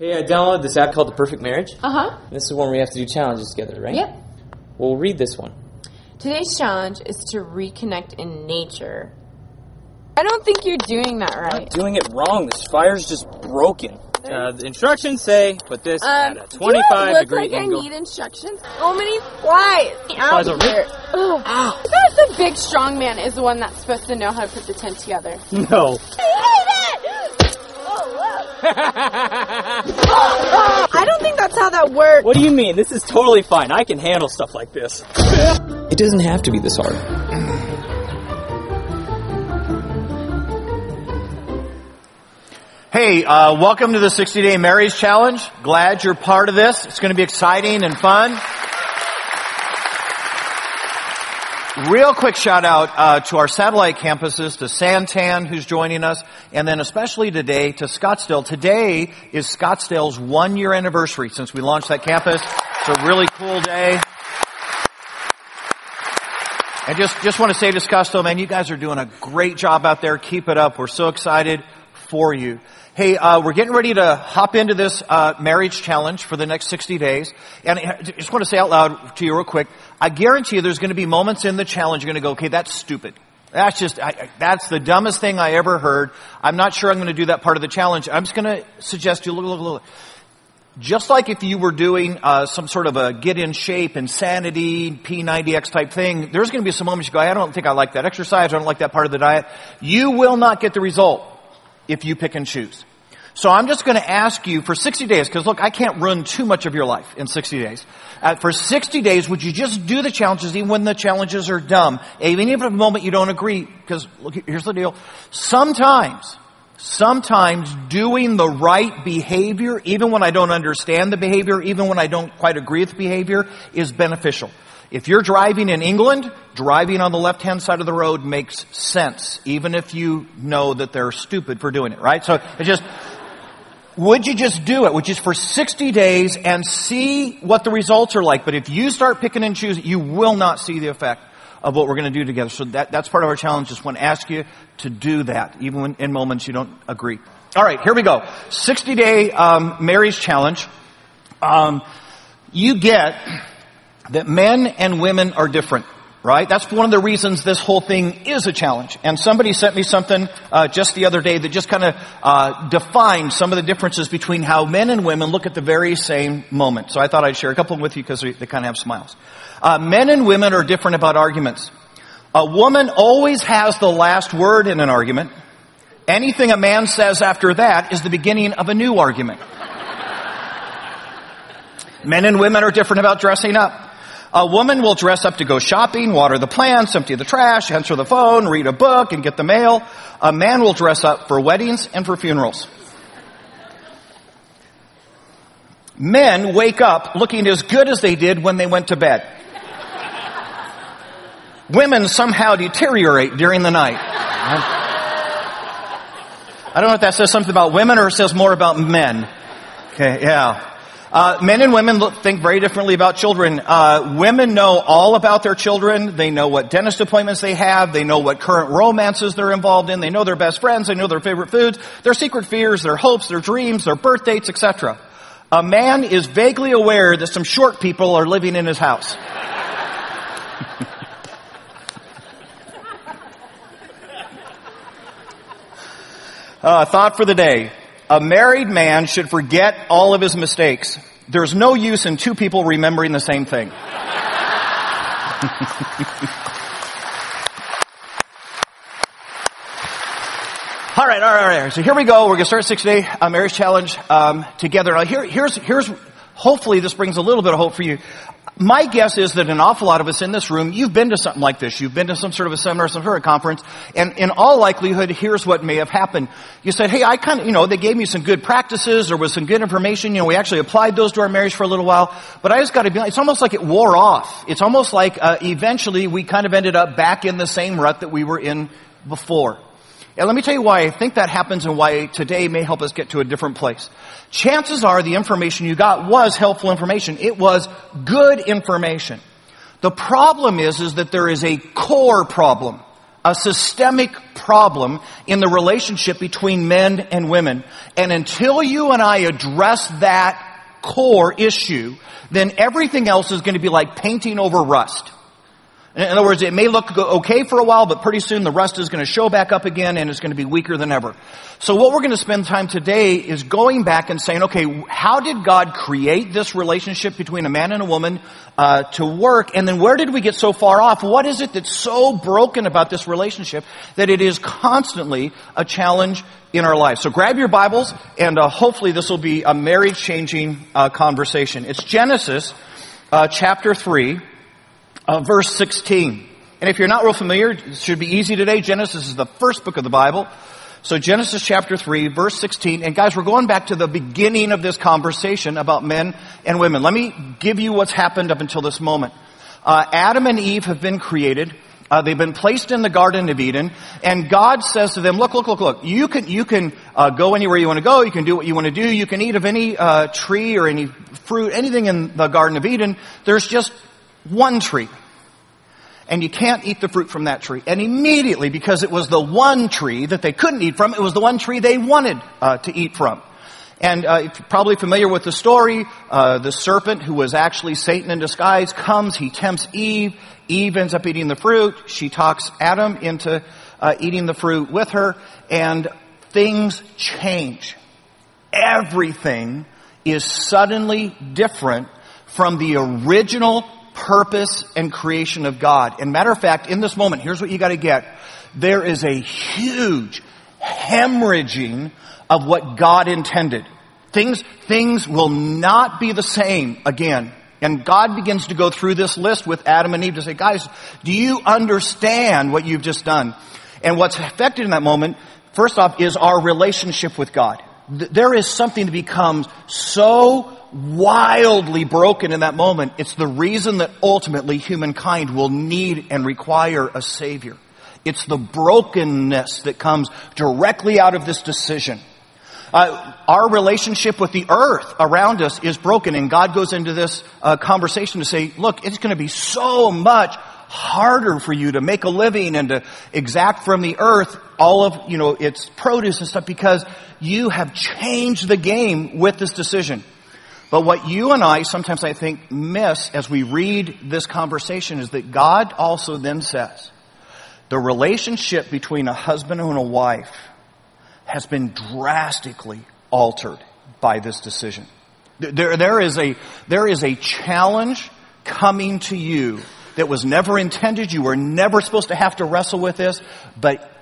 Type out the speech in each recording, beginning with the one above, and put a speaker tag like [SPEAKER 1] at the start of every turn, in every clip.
[SPEAKER 1] Hey, I downloaded this app called The Perfect Marriage.
[SPEAKER 2] Uh huh.
[SPEAKER 1] This is one where we have to do challenges together, right?
[SPEAKER 2] Yep.
[SPEAKER 1] Well, read this one.
[SPEAKER 2] Today's challenge is to reconnect in nature. I don't think you're doing that right.
[SPEAKER 1] Doing it wrong. This fire's just broken. Uh, the instructions say put this at a
[SPEAKER 2] Um, do
[SPEAKER 1] 25
[SPEAKER 2] I look
[SPEAKER 1] degree
[SPEAKER 2] like
[SPEAKER 1] angle.
[SPEAKER 2] I need instructions? So many flies.
[SPEAKER 1] Flies
[SPEAKER 2] Out
[SPEAKER 1] over
[SPEAKER 2] here. Ugh.
[SPEAKER 1] Ow.
[SPEAKER 2] That's the big strong man is the one that's supposed to know how to put the tent together.
[SPEAKER 1] No.
[SPEAKER 2] I hate it! I don't think that's how that works.
[SPEAKER 1] what do you mean? This is totally fine. I can handle stuff like this. It doesn't have to be this hard.
[SPEAKER 3] Hey, uh, welcome to the 60 Day Marriage Challenge. Glad you're part of this. It's going to be exciting and fun. Real quick shout out uh, to our satellite campuses, to Santan, who's joining us, and then especially today to Scottsdale. Today is Scottsdale's one year anniversary since we launched that campus. It's a really cool day. I just, just want to say to Scottsdale, man, you guys are doing a great job out there. Keep it up. We're so excited for you. Hey, uh, we're getting ready to hop into this uh, marriage challenge for the next 60 days. And I just want to say out loud to you real quick, I guarantee you there's going to be moments in the challenge you're going to go, okay, that's stupid. That's just, I, I- that's the dumbest thing I ever heard. I'm not sure I'm going to do that part of the challenge. I'm just going to suggest you, look, look, look. Just like if you were doing uh, some sort of a get in shape, insanity, P90X type thing, there's going to be some moments you go, I don't think I like that exercise, I don't like that part of the diet. You will not get the result if you pick and choose. So I'm just going to ask you for 60 days, because look, I can't run too much of your life in 60 days. Uh, for 60 days, would you just do the challenges even when the challenges are dumb? Even if at the moment you don't agree, because look, here's the deal. Sometimes, sometimes doing the right behavior, even when I don't understand the behavior, even when I don't quite agree with the behavior, is beneficial. If you're driving in England, driving on the left-hand side of the road makes sense, even if you know that they're stupid for doing it, right? So it just, would you just do it? which is for 60 days and see what the results are like? But if you start picking and choosing, you will not see the effect of what we're going to do together. So that, that's part of our challenge. Just want to ask you to do that, even when, in moments you don't agree. All right, here we go. 60 day um, challenge. Um, you get that men and women are different, right? That's one of the reasons this whole thing is a challenge. And somebody sent me something uh, just the other day that just kind of uh, defined some of the differences between how men and women look at the very same moment. So I thought I'd share a couple with you because they, kind of have smiles. Uh, men and women are different about arguments. A woman always has the last word in an argument. Anything a man says after that is the beginning of a new argument. Men and women are different about dressing up. A woman will dress up to go shopping, water the plants, empty the trash, answer the phone, read a book, and get the mail. A man will dress up for weddings and for funerals. Men wake up looking as good as they did when they went to bed. Women somehow deteriorate during the night. I don't know if that says something about women or it says more about men. Okay, yeah. Uh, men and women look, think very differently about children. Uh, women know all about their children. They know what dentist appointments they have. They know what current romances they're involved in. They know their best friends. They know their favorite foods, their secret fears, their hopes, their dreams, their birth dates, etc. A man is vaguely aware that some short people are living in his house. Uh, thought for the day. A married man should forget all of his mistakes. There's no use in two people remembering the same thing. all right, all right, all right. So here we go. We're going to start six day marriage challenge um, together. Now, here, here's, here's, hopefully this brings a little bit of hope for you. My guess is that an awful lot of us in this room, you've been to something like this. You've been to some sort of a seminar, some sort of a conference, and in all likelihood, here's what may have happened. You said, hey, I kind of, you know, they gave me some good practices, there was some good information, you know, we actually applied those to our marriage for a little while, but I just gotta be, it's almost like it wore off. It's almost like, uh, eventually we kind of ended up back in the same rut that we were in before. And let me tell you why I think that happens and why today may help us get to a different place. Chances are the information you got was helpful information. It was good information. The problem is, is that there is a core problem a systemic problem in the relationship between men and women. And until you and I address that core issue, then everything else is going to be like painting over rust. In other words, it may look okay for a while, but pretty soon the rust is going to show back up again and it's going to be weaker than ever. So what we're going to spend time today is going back and saying, okay, how did God create this relationship between a man and a woman uh, to work? And then where did we get so far off? What is it that's so broken about this relationship that it is constantly a challenge in our lives? So grab your Bibles and uh, hopefully this will be a marriage changing uh, conversation. It's Genesis uh, chapter 3 uh, verse 16. And if you're not real familiar, it should be easy today. Genesis is the first book of the Bible. So Genesis chapter 3, verse 16. And guys, we're going back to the beginning of this conversation about men and women. Let me give you what's happened up until this moment. Uh, Adam and Eve have been created. Uh, they've been placed in the Garden of Eden, and God says to them, "Look, look, look, look! You can you can uh, go anywhere you want to go. You can do what you want to do. You can eat of any uh, tree or any fruit, anything in the Garden of Eden. There's just one tree and you can't eat the fruit from that tree. And immediately, because it was the one tree that they couldn't eat from, it was the one tree they wanted uh, to eat from. And uh, if you're probably familiar with the story, uh, the serpent, who was actually Satan in disguise, comes, he tempts Eve. Eve ends up eating the fruit. She talks Adam into uh, eating the fruit with her, and things change. Everything is suddenly different from the original purpose and creation of God. And matter of fact, in this moment, here's what you gotta get. There is a huge hemorrhaging of what God intended. Things, things will not be the same again. And God begins to go through this list with Adam and Eve to say, guys, do you understand what you've just done? And what's affected in that moment, first off, is our relationship with God. There is something that becomes so wildly broken in that moment. It's the reason that ultimately humankind will need and require a savior. It's the brokenness that comes directly out of this decision. Uh, our relationship with the earth around us is broken, and God goes into this uh, conversation to say, "Look, it's going to be so much harder for you to make a living and to exact from the earth all of you know its produce and stuff because you have changed the game with this decision." But what you and I sometimes I think miss as we read this conversation is that God also then says, the relationship between a husband and a wife has been drastically altered by this decision. There, there is a, there is a challenge coming to you that was never intended. You were never supposed to have to wrestle with this, but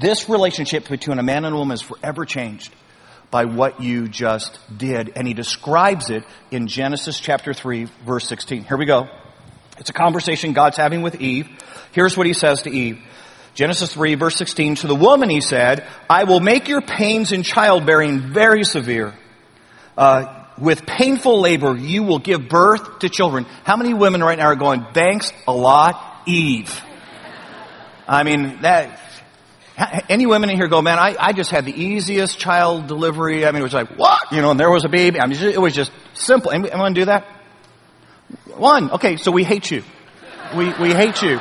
[SPEAKER 3] this relationship between a man and a woman is forever changed by what you just did. And he describes it in Genesis chapter 3, verse 16. Here we go. It's a conversation God's having with Eve. Here's what he says to Eve. Genesis 3, verse 16. To the woman he said, I will make your pains in childbearing very severe. Uh, with painful labor, you will give birth to children. How many women right now are going, thanks a lot, Eve? I mean, that, any women in here go, man, I, I just had the easiest child delivery. I mean, it was like, what? You know, and there was a baby. I mean, it was just simple. Anyone do that? One. Okay, so we hate you. We, we hate you.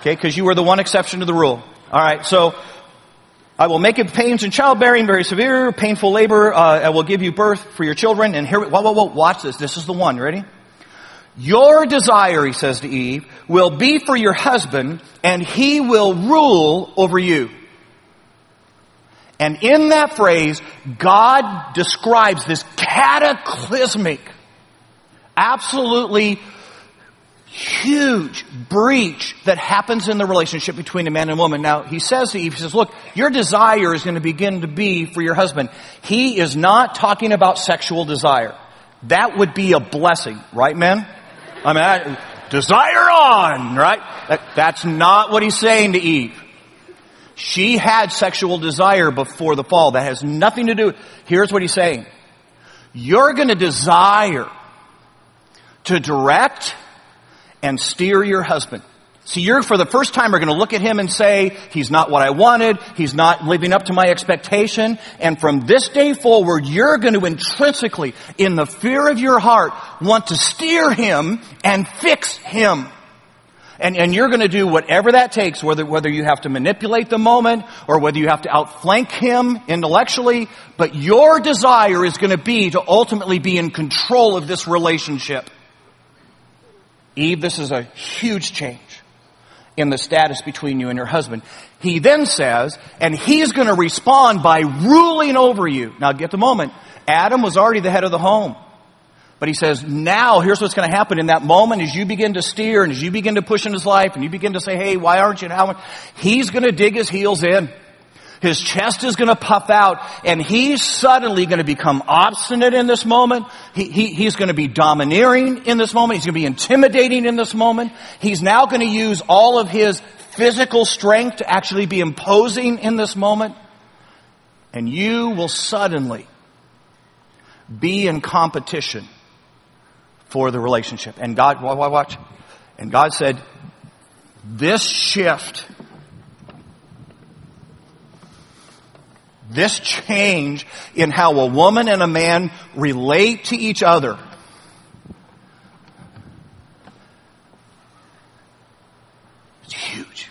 [SPEAKER 3] Okay, because you were the one exception to the rule. Alright, so, I will make it pains in childbearing very severe, painful labor. Uh, I will give you birth for your children. And here, whoa, whoa, whoa, watch this. This is the one. Ready? Your desire, he says to Eve, will be for your husband, and he will rule over you. And in that phrase, God describes this cataclysmic, absolutely huge breach that happens in the relationship between a man and a woman. Now, he says to Eve, he says, look, your desire is going to begin to be for your husband. He is not talking about sexual desire. That would be a blessing, right men? I mean, I, desire on, right? That, that's not what he's saying to Eve. She had sexual desire before the fall. That has nothing to do. Here's what he's saying. You're going to desire to direct and steer your husband. See, you're for the first time are going to look at him and say, he's not what I wanted. He's not living up to my expectation. And from this day forward, you're going to intrinsically, in the fear of your heart, want to steer him and fix him. And, and you're going to do whatever that takes, whether, whether you have to manipulate the moment or whether you have to outflank him intellectually, but your desire is going to be to ultimately be in control of this relationship. Eve, this is a huge change in the status between you and your husband. He then says, and he's going to respond by ruling over you. Now get the moment. Adam was already the head of the home. But he says, now here's what's going to happen in that moment as you begin to steer and as you begin to push in his life and you begin to say, hey, why aren't you now? He's going to dig his heels in. His chest is going to puff out and he's suddenly going to become obstinate in this moment. He, he, he's going to be domineering in this moment. He's going to be intimidating in this moment. He's now going to use all of his physical strength to actually be imposing in this moment. And you will suddenly be in competition for the relationship. And God, why watch. And God said, this shift, this change in how a woman and a man relate to each other it's huge.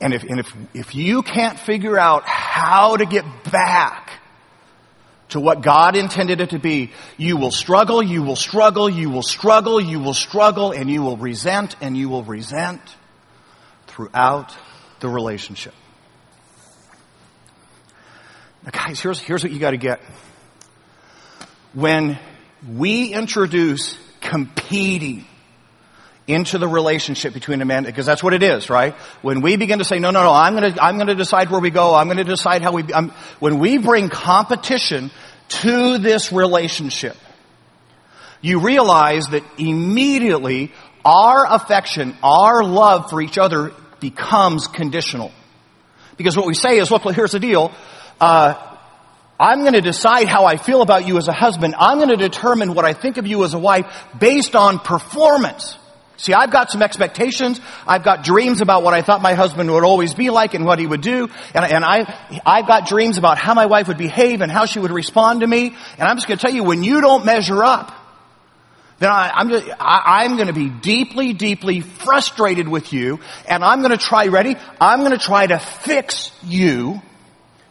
[SPEAKER 3] And if, and if, if you can't figure out how to get back to what God intended it to be, you will struggle, you will struggle, you will struggle, you will struggle, and you will resent, and you will resent throughout the relationship. Now guys, here's, here's what you gotta get. When we introduce competing into the relationship between a man, because that's what it is, right? When we begin to say, no, no, no, I'm gonna, I'm gonna decide where we go, I'm gonna decide how we, I'm, when we bring competition to this relationship, you realize that immediately our affection, our love for each other becomes conditional. Because what we say is, look, here's the deal, uh, I'm going to decide how I feel about you as a husband. I'm going to determine what I think of you as a wife based on performance. See, I've got some expectations. I've got dreams about what I thought my husband would always be like and what he would do. And, and I, I've got dreams about how my wife would behave and how she would respond to me. And I'm just going to tell you, when you don't measure up, then I, I'm, just, I, I'm going to be deeply, deeply frustrated with you. And I'm going to try, ready? I'm going to try to fix you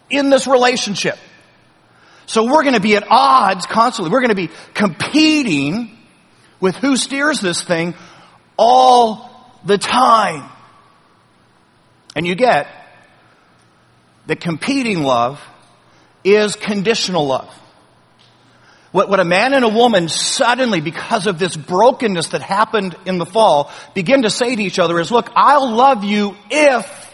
[SPEAKER 3] in this relationship. So we're going to be at odds constantly. We're going to be competing with who steers this thing all the time. And you get that competing love is conditional love. What, what a man and a woman suddenly, because of this brokenness that happened in the fall, begin to say to each other is, look, I'll love you if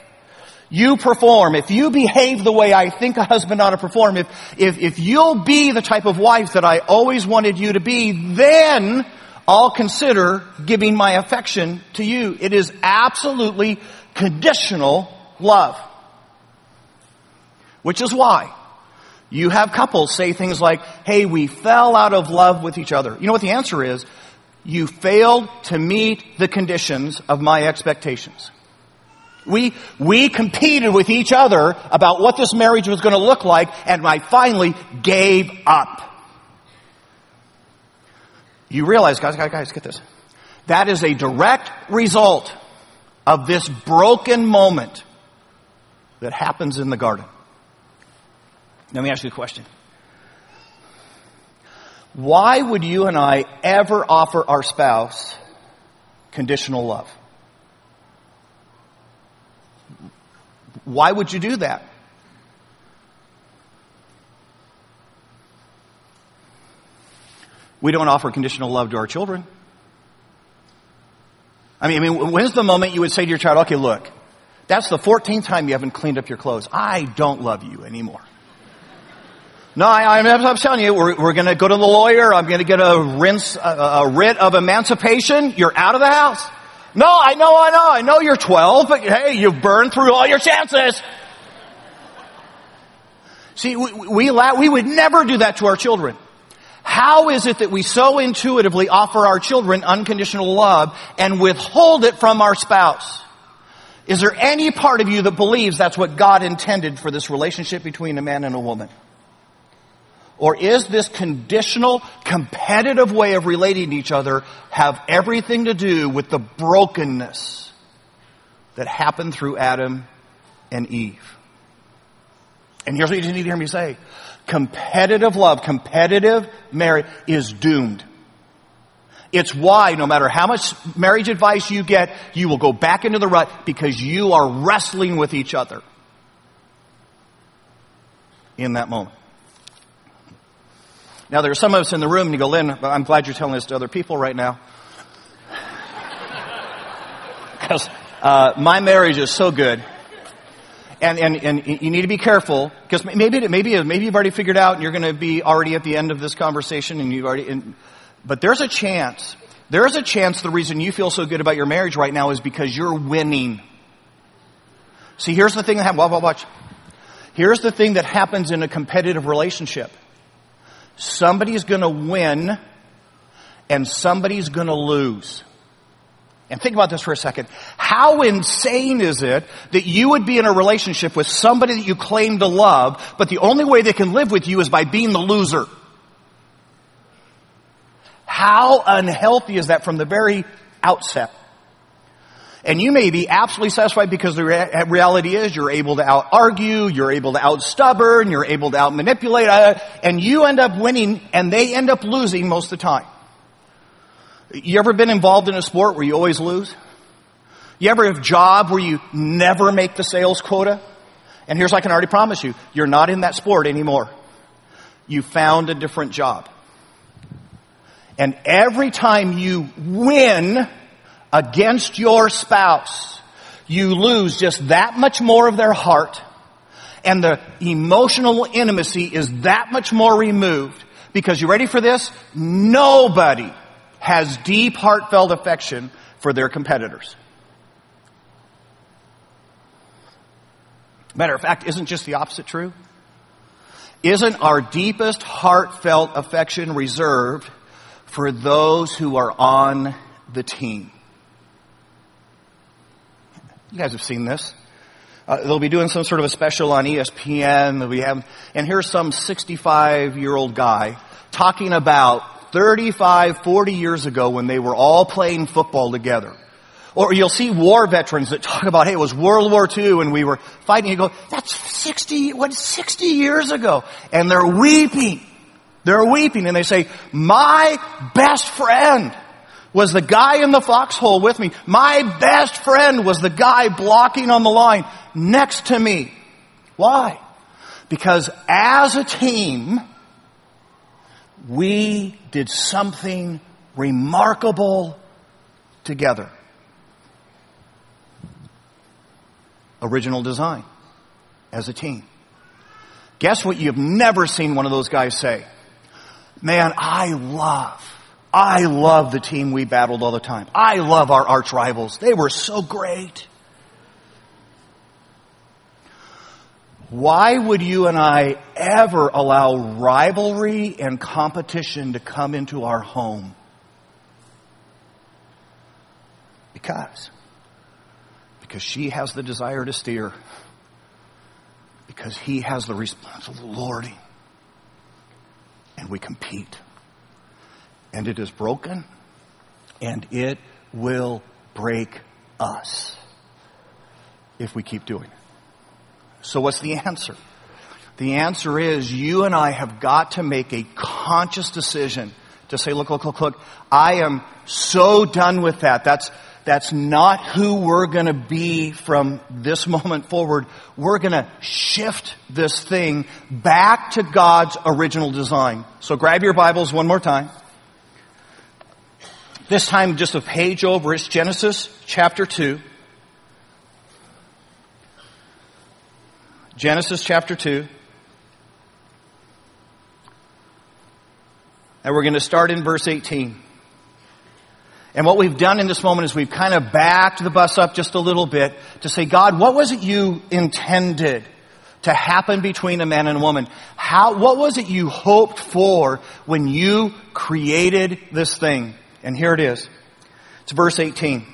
[SPEAKER 3] you perform, if you behave the way I think a husband ought to perform, if, if, if you'll be the type of wife that I always wanted you to be, then I'll consider giving my affection to you. It is absolutely conditional love. Which is why you have couples say things like, hey, we fell out of love with each other. You know what the answer is? You failed to meet the conditions of my expectations. We, we competed with each other about what this marriage was going to look like, and I finally gave up. You realize, guys, guys, guys, get this. That is a direct result of this broken moment that happens in the garden. Let me ask you a question. Why would you and I ever offer our spouse conditional love? Why would you do that? We don't offer conditional love to our children. I mean, I mean, when's the moment you would say to your child, okay, look, that's the 14th time you haven't cleaned up your clothes. I don't love you anymore. No, I, am telling you, we're, we're going to go to the lawyer. I'm going to get a rinse, a, a writ of emancipation. You're out of the house. No, I know, I know, I know you're 12, but hey, you've burned through all your chances. See, we, we, we would never do that to our children. How is it that we so intuitively offer our children unconditional love and withhold it from our spouse? Is there any part of you that believes that's what God intended for this relationship between a man and a woman? Or is this conditional, competitive way of relating to each other have everything to do with the brokenness that happened through Adam and Eve? And here's what you need to hear me say. Competitive love, competitive marriage is doomed. It's why no matter how much marriage advice you get, you will go back into the rut because you are wrestling with each other in that moment. Now, there are some of us in the room, and you go, Lynn, I'm glad you're telling this to other people right now. Because uh, my marriage is so good. And, and, and you need to be careful, because maybe, maybe, maybe you've already figured out and you're going to be already at the end of this conversation and you've already, and, but there's a chance, there's a chance the reason you feel so good about your marriage right now is because you're winning. See, here's the thing that happens, watch, watch. Here's the thing that happens in a competitive relationship. Somebody's gonna win and somebody's gonna lose. And think about this for a second. How insane is it that you would be in a relationship with somebody that you claim to love, but the only way they can live with you is by being the loser? How unhealthy is that from the very outset? And you may be absolutely satisfied because the rea- reality is you're able to out argue, you're able to out stubborn, you're able to out manipulate, uh, and you end up winning and they end up losing most of the time. You ever been involved in a sport where you always lose? You ever have a job where you never make the sales quota? And here's what I can already promise you, you're not in that sport anymore. You found a different job. And every time you win against your spouse, you lose just that much more of their heart and the emotional intimacy is that much more removed because you ready for this? Nobody has deep heartfelt affection for their competitors. Matter of fact, isn't just the opposite true? Isn't our deepest heartfelt affection reserved for those who are on the team? You guys have seen this. Uh, they'll be doing some sort of a special on ESPN. They'll be having, and here's some 65 year old guy talking about 35, 40 years ago when they were all playing football together. Or you'll see war veterans that talk about, hey, it was World War II and we were fighting. You go, that's 60, what, 60 years ago. And they're weeping. They're weeping and they say, my best friend was the guy in the foxhole with me. My best friend was the guy blocking on the line next to me. Why? Because as a team, we did something remarkable together. Original design as a team. Guess what you've never seen one of those guys say? Man, I love I love the team we battled all the time. I love our arch rivals. They were so great. Why would you and I ever allow rivalry and competition to come into our home? Because. Because she has the desire to steer. Because he has the responsibility. And we compete and it is broken, and it will break us if we keep doing it. So what's the answer? The answer is you and I have got to make a conscious decision to say, look, look, look, look, I am so done with that. That's, that's not who we're gonna be from this moment forward. We're gonna shift this thing back to God's original design. So grab your Bibles one more time. This time just a page over, it's Genesis chapter 2. Genesis chapter 2. And we're going to start in verse 18. And what we've done in this moment is we've kind of backed the bus up just a little bit to say, God, what was it you intended to happen between a man and a woman? How, what was it you hoped for when you created this thing? And here it is. It's verse 18.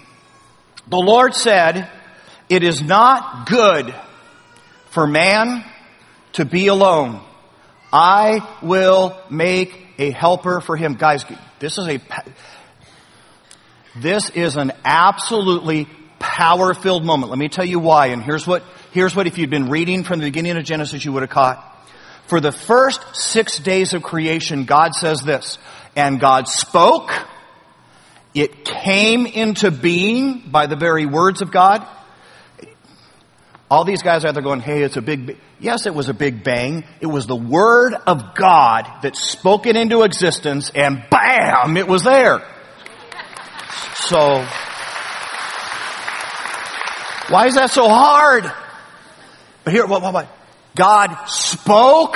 [SPEAKER 3] The Lord said, it is not good for man to be alone. I will make a helper for him. Guys, this is a, this is an absolutely power filled moment. Let me tell you why. And here's what, here's what if you'd been reading from the beginning of Genesis, you would have caught. For the first six days of creation, God says this, and God spoke, it came into being by the very words of God. All these guys out there going, hey, it's a big, yes, it was a big bang. It was the word of God that spoke it into existence and bam, it was there. So, why is that so hard? But here, what, what, what? God spoke,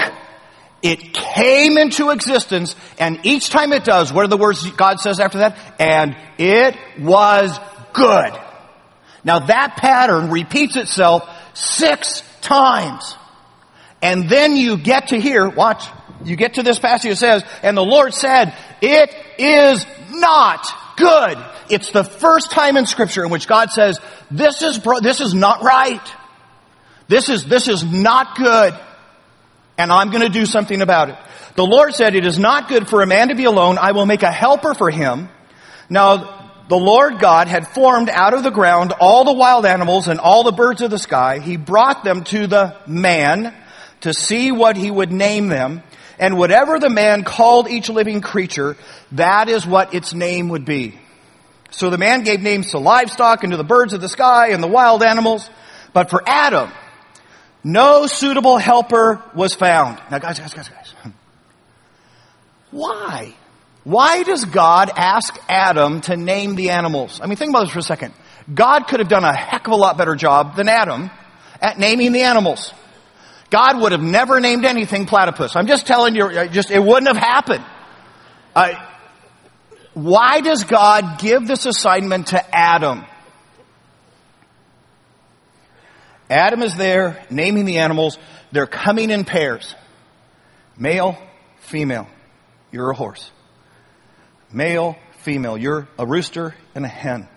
[SPEAKER 3] it came into existence, and each time it does, what are the words God says after that? And it was good. Now that pattern repeats itself six times. And then you get to here, watch, you get to this passage that says, and the Lord said, it is not good. It's the first time in scripture in which God says, this is, this is not right. This is, this is not good. And I'm going to do something about it. The Lord said, it is not good for a man to be alone. I will make a helper for him. Now, the Lord God had formed out of the ground all the wild animals and all the birds of the sky. He brought them to the man to see what he would name them. And whatever the man called each living creature, that is what its name would be. So the man gave names to livestock and to the birds of the sky and the wild animals. But for Adam, no suitable helper was found. Now guys, guys, guys, guys. Why? Why does God ask Adam to name the animals? I mean, think about this for a second. God could have done a heck of a lot better job than Adam at naming the animals. God would have never named anything platypus. I'm just telling you, just, it wouldn't have happened. Uh, why does God give this assignment to Adam? Adam is there naming the animals. They're coming in pairs. Male, female. You're a horse. Male, female. You're a rooster and a hen.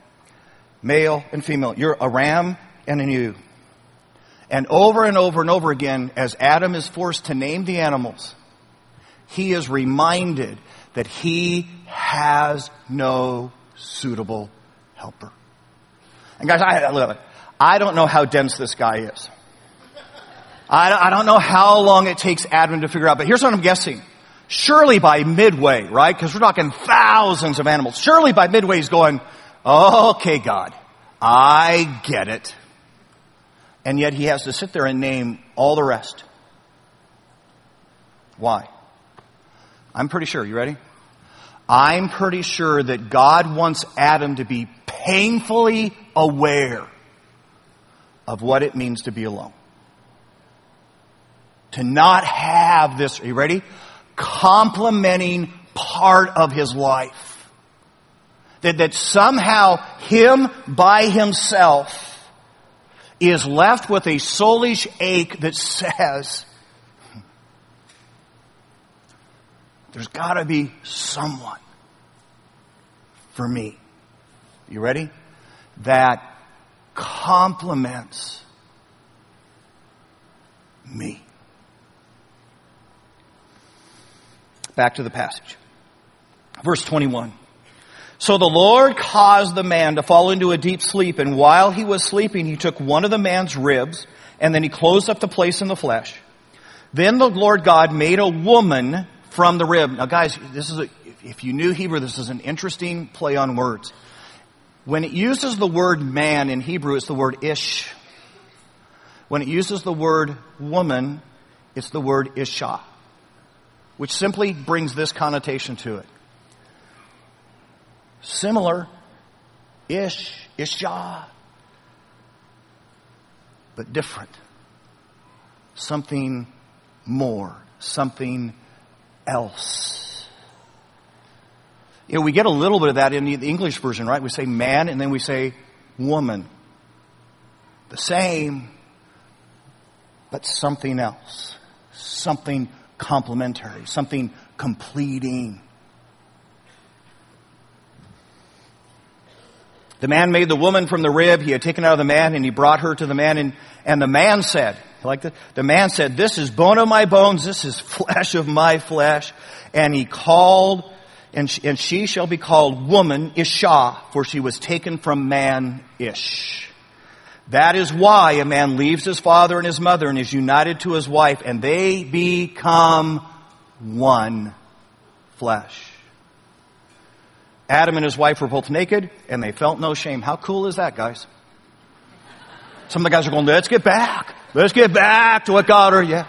[SPEAKER 3] Male and female. You're a ram and an ewe. And over and over and over again, as Adam is forced to name the animals, he is reminded that he has no suitable helper. And guys, I, look, I don't know how dense this guy is. I don't know how long it takes Adam to figure out, but here's what I'm guessing. Surely by midway, right? Because we're talking thousands of animals. Surely by midway he's going, okay, God, I get it. And yet he has to sit there and name all the rest. Why? I'm pretty sure. You ready? I'm pretty sure that God wants Adam to be painfully aware of what it means to be alone. To not have this, are you ready? complementing part of his life. That, that somehow him by himself is left with a soulish ache that says, there's gotta be someone for me. You ready? That complements me. Back to the passage. Verse 21. So the Lord caused the man to fall into a deep sleep, and while he was sleeping, he took one of the man's ribs, and then he closed up the place in the flesh. Then the Lord God made a woman from the rib. Now guys, this is a, if you knew Hebrew, this is an interesting play on words. When it uses the word man in Hebrew, it's the word ish. When it uses the word woman, it's the word isha which simply brings this connotation to it. Similar, ish, isha, but different. Something more, something else. You know, we get a little bit of that in the English version, right? We say man and then we say woman. The same, but something else. Something complementary, something completing. The man made the woman from the rib he had taken out of the man and he brought her to the man and, and the man said, like the, the man said, this is bone of my bones, this is flesh of my flesh. And he called, and she, and she shall be called woman, Isha, for she was taken from man, Ish. That is why a man leaves his father and his mother and is united to his wife and they become one flesh. Adam and his wife were both naked and they felt no shame. How cool is that, guys? Some of the guys are going, let's get back. Let's get back to what God or yeah.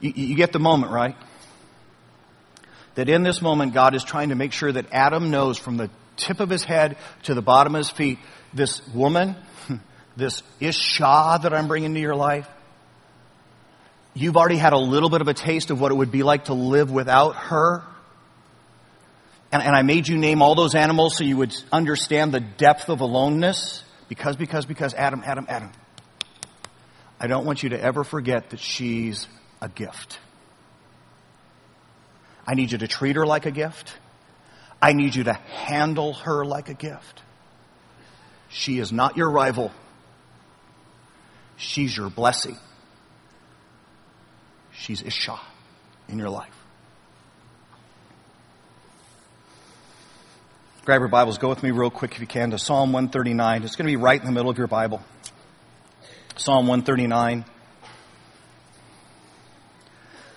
[SPEAKER 3] You, you get the moment, right? That in this moment, God is trying to make sure that Adam knows from the tip of his head to the bottom of his feet, this woman, this Isha that I'm bringing to your life, you've already had a little bit of a taste of what it would be like to live without her. And, and I made you name all those animals so you would understand the depth of aloneness. Because, because, because, Adam, Adam, Adam. I don't want you to ever forget that she's a gift. I need you to treat her like a gift. I need you to handle her like a gift. She is not your rival. She's your blessing. She's Isha in your life. Grab your Bibles. Go with me real quick if you can to Psalm 139. It's going to be right in the middle of your Bible. Psalm 139.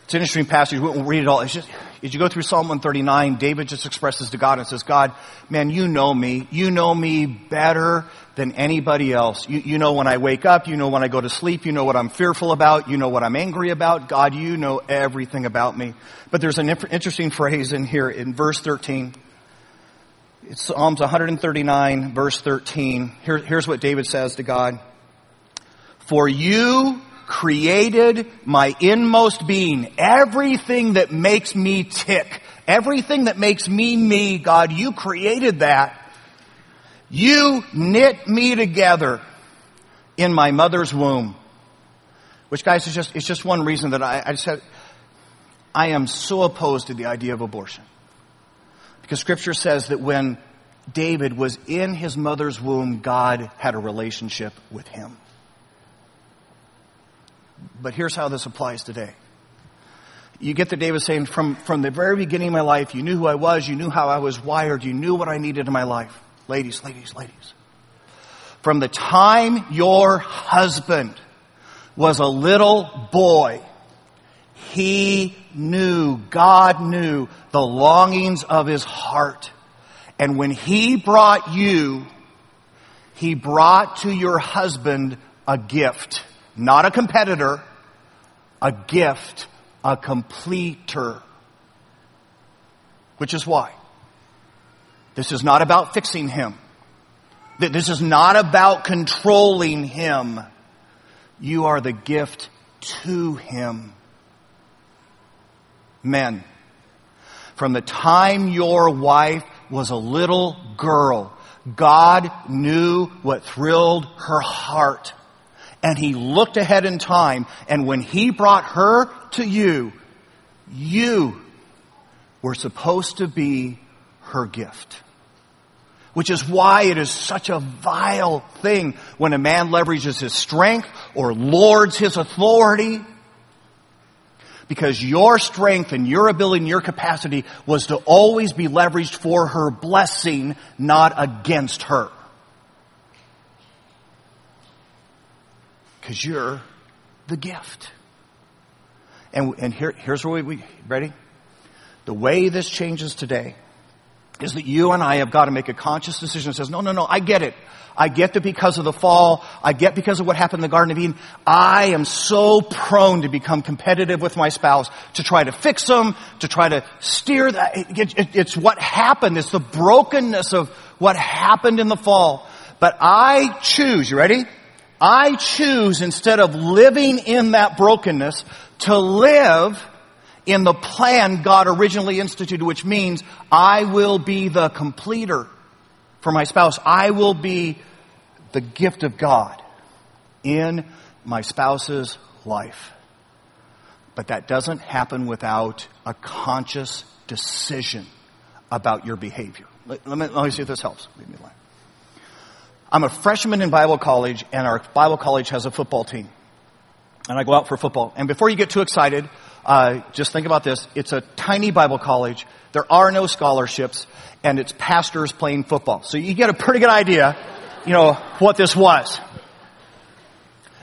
[SPEAKER 3] It's an interesting passage. We won't read it all. It's just, as you go through Psalm 139, David just expresses to God and says, God, man, you know me. You know me better than anybody else. You, you know when I wake up. You know when I go to sleep. You know what I'm fearful about. You know what I'm angry about. God, you know everything about me. But there's an interesting phrase in here in verse 13. It's Psalms 139 verse 13. Here, here's what David says to God. For you created my inmost being. Everything that makes me tick. Everything that makes me me, God, you created that. You knit me together in my mother's womb. Which guys is just, it's just one reason that I, I just I am so opposed to the idea of abortion. Because scripture says that when David was in his mother's womb, God had a relationship with him. But here's how this applies today. You get the David saying, from, from the very beginning of my life, you knew who I was, you knew how I was wired, you knew what I needed in my life. Ladies, ladies, ladies. From the time your husband was a little boy, he knew, God knew the longings of his heart. And when he brought you, he brought to your husband a gift. Not a competitor, a gift, a completer. Which is why. This is not about fixing him. This is not about controlling him. You are the gift to him. Men, from the time your wife was a little girl, God knew what thrilled her heart. And he looked ahead in time, and when he brought her to you, you were supposed to be her gift. Which is why it is such a vile thing when a man leverages his strength or lords his authority because your strength and your ability and your capacity was to always be leveraged for her blessing, not against her. Because you're the gift. And, and here, here's where we, ready? The way this changes today is that you and I have got to make a conscious decision that says, no, no, no, I get it. I get that because of the fall. I get because of what happened in the Garden of Eden. I am so prone to become competitive with my spouse, to try to fix them, to try to steer that. It, it, it's what happened. It's the brokenness of what happened in the fall. But I choose, you ready? I choose instead of living in that brokenness to live in the plan God originally instituted, which means I will be the completer for my spouse. I will be the gift of God in my spouse's life. But that doesn't happen without a conscious decision about your behavior. Let, let me, let me see if this helps. I'm a freshman in Bible college, and our Bible college has a football team. And I go out for football. And before you get too excited, uh, just think about this. It's a tiny Bible college. There are no scholarships, and it's pastors playing football. So you get a pretty good idea, you know, what this was.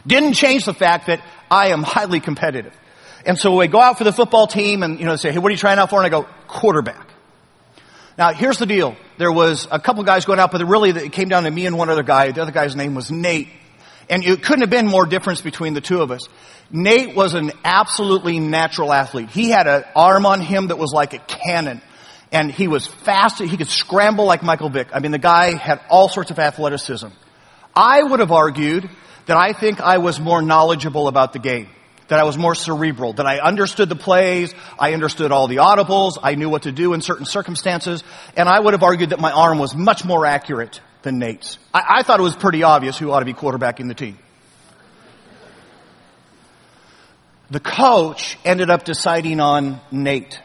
[SPEAKER 3] Didn't change the fact that I am highly competitive. And so we go out for the football team and, you know, say, hey, what are you trying out for? And I go, quarterback. Now, here's the deal. There was a couple guys going out, but really it came down to me and one other guy. The other guy's name was Nate. And it couldn't have been more difference between the two of us. Nate was an absolutely natural athlete. He had an arm on him that was like a cannon. And he was fast. He could scramble like Michael Vick. I mean, the guy had all sorts of athleticism. I would have argued that I think I was more knowledgeable about the game that I was more cerebral, that I understood the plays, I understood all the audibles, I knew what to do in certain circumstances, and I would have argued that my arm was much more accurate than Nate's. I, I thought it was pretty obvious who ought to be quarterbacking the team. The coach ended up deciding on Nate.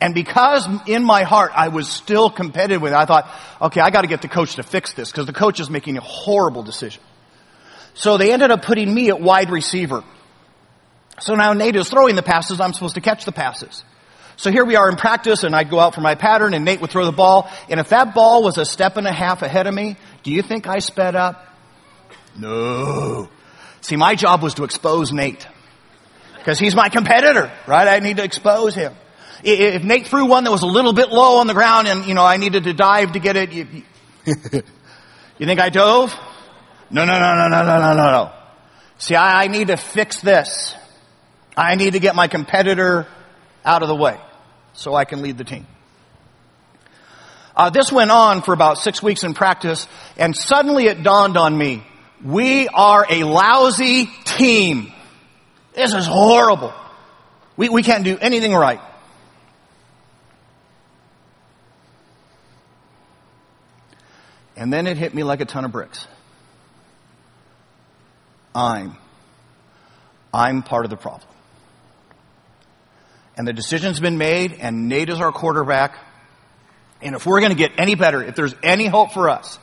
[SPEAKER 3] And because in my heart I was still competitive with it, I thought, okay, I gotta get the coach to fix this, because the coach is making a horrible decision. So they ended up putting me at wide receiver. So now Nate is throwing the passes. I'm supposed to catch the passes. So here we are in practice, and I'd go out for my pattern, and Nate would throw the ball. And if that ball was a step and a half ahead of me, do you think I sped up? No. See, my job was to expose Nate because he's my competitor, right? I need to expose him. If Nate threw one that was a little bit low on the ground, and you know I needed to dive to get it, you, you think I dove? No, no, no, no, no, no, no, no. See, I, I need to fix this. I need to get my competitor out of the way so I can lead the team. Uh, this went on for about six weeks in practice, and suddenly it dawned on me, we are a lousy team. This is horrible. We, we can't do anything right. And then it hit me like a ton of bricks. I'm, I'm part of the problem and the decision's been made, and Nate is our quarterback. And if we're going to get any better, if there's any hope for us,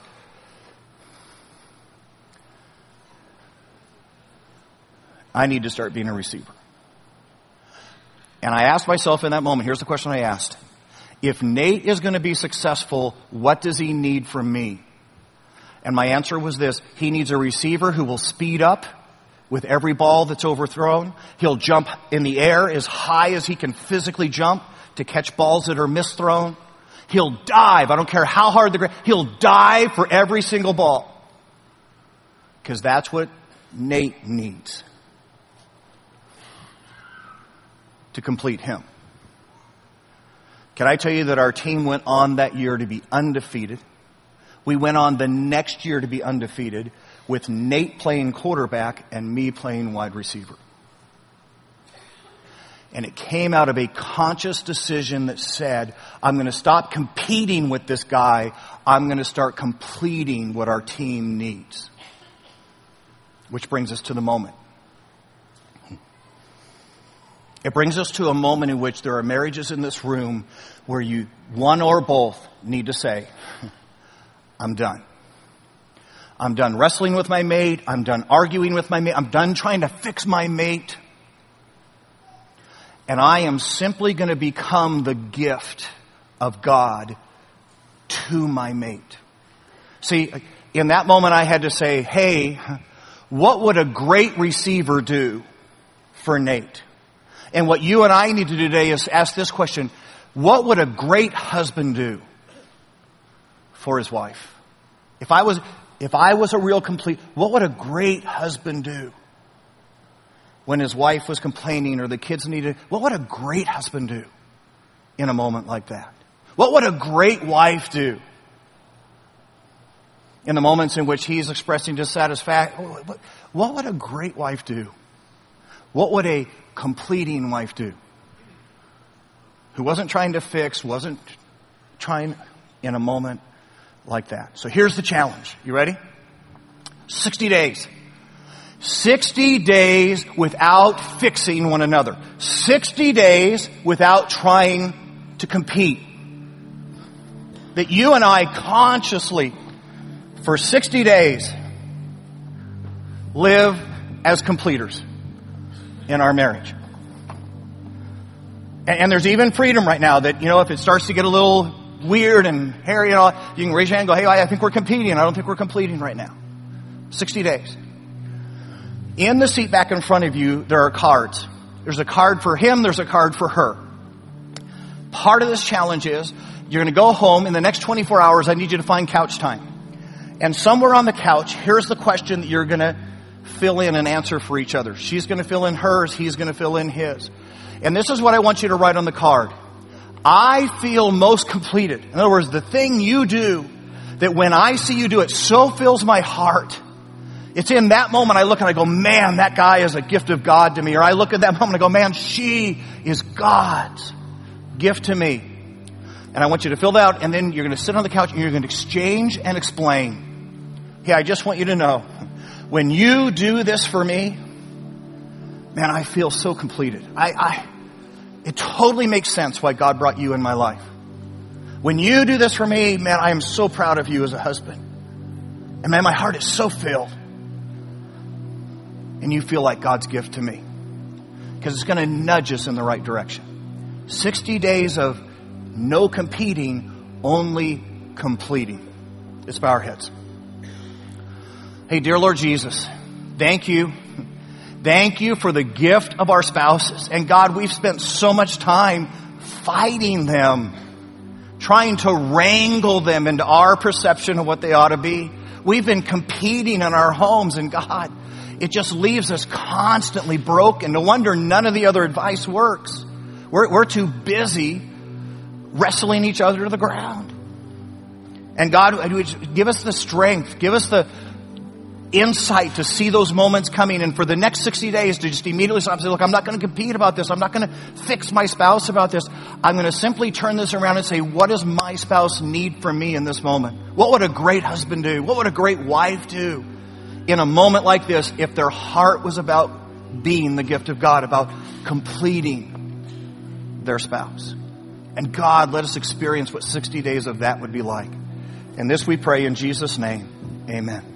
[SPEAKER 3] I need to start being a receiver. And I asked myself in that moment, here's the question I asked. If Nate is going to be successful, what does he need from me? And my answer was this. He needs a receiver who will speed up with every ball that's overthrown. He'll jump in the air as high as he can physically jump to catch balls that are misthrown. He'll dive. I don't care how hard the ground. He'll dive for every single ball. Because that's what Nate needs to complete him. Can I tell you that our team went on that year to be undefeated? We went on the next year to be undefeated with Nate playing quarterback and me playing wide receiver. And it came out of a conscious decision that said, I'm going to stop competing with this guy. I'm going to start completing what our team needs. Which brings us to the moment. It brings us to a moment in which there are marriages in this room where you, one or both, need to say, I'm done. I'm done wrestling with my mate. I'm done arguing with my mate. I'm done trying to fix my mate. And I am simply going to become the gift of God to my mate. See, in that moment I had to say, hey, what would a great receiver do for Nate? And what you and I need to do today is ask this question. What would a great husband do for his wife? If I was, if I was a real complete, what would a great husband do? When his wife was complaining or the kids needed, what would a great husband do in a moment like that? What would a great wife do in the moments in which he's expressing dissatisfaction? What would a great wife do? What would a completing wife do? Who wasn't trying to fix, wasn't trying in a moment like that. So here's the challenge. You ready? 60 days. 60 days without fixing one another. 60 days without trying to compete. That you and I consciously, for 60 days, live as completers in our marriage. And, there's even freedom right now that, you know, if it starts to get a little weird and hairy and all, you can raise your hand and go, hey, I think we're competing. I don't think we're completing right now. 60 days. In the seat back in front of you, there are cards. There's a card for him, there's a card for her. Part of this challenge is you're going to go home in the next 24 hours. I need you to find couch time. And somewhere on the couch, here's the question that you're going to fill in and answer for each other. She's going to fill in hers, he's going to fill in his. And this is what I want you to write on the card. I feel most completed. In other words, the thing you do that when I see you do it so fills my heart. It's in that moment I look and I go, man, that guy is a gift of God to me. Or I look at that moment and I go, man, she is God's gift to me. And I want you to fill that out and then you're going to sit on the couch and you're going to exchange and explain. Hey, I just want you to know when you do this for me, man, I feel so completed. I, I, it totally makes sense why God brought you in my life. When you do this for me, man, I am so proud of you as a husband. And man, my heart is so filled. And you feel like God's gift to me. Because it's going to nudge us in the right direction. 60 days of no competing, only completing. Let's bow our heads. Hey, dear Lord Jesus, thank you Thank you for the gift of our spouses. And God, we've spent so much time fighting them, trying to wrangle them into our perception of what they ought to be. We've been competing in our homes and God, it just leaves us constantly broken. No wonder none of the other advice works. We're, we're too busy wrestling each other to the ground. And God, give us the strength, give us the, insight to see those moments coming and for the next 60 days to just immediately stop and say, look, I'm not going to compete about this. I'm not going to fix my spouse about this. I'm going to simply turn this around and say, what does my spouse need from me in this moment? What would a great husband do? What would a great wife do in a moment like this if their heart was about being the gift of God, about completing their spouse? And God, let us experience what 60 days of that would be like. And this we pray in Jesus' name. Amen.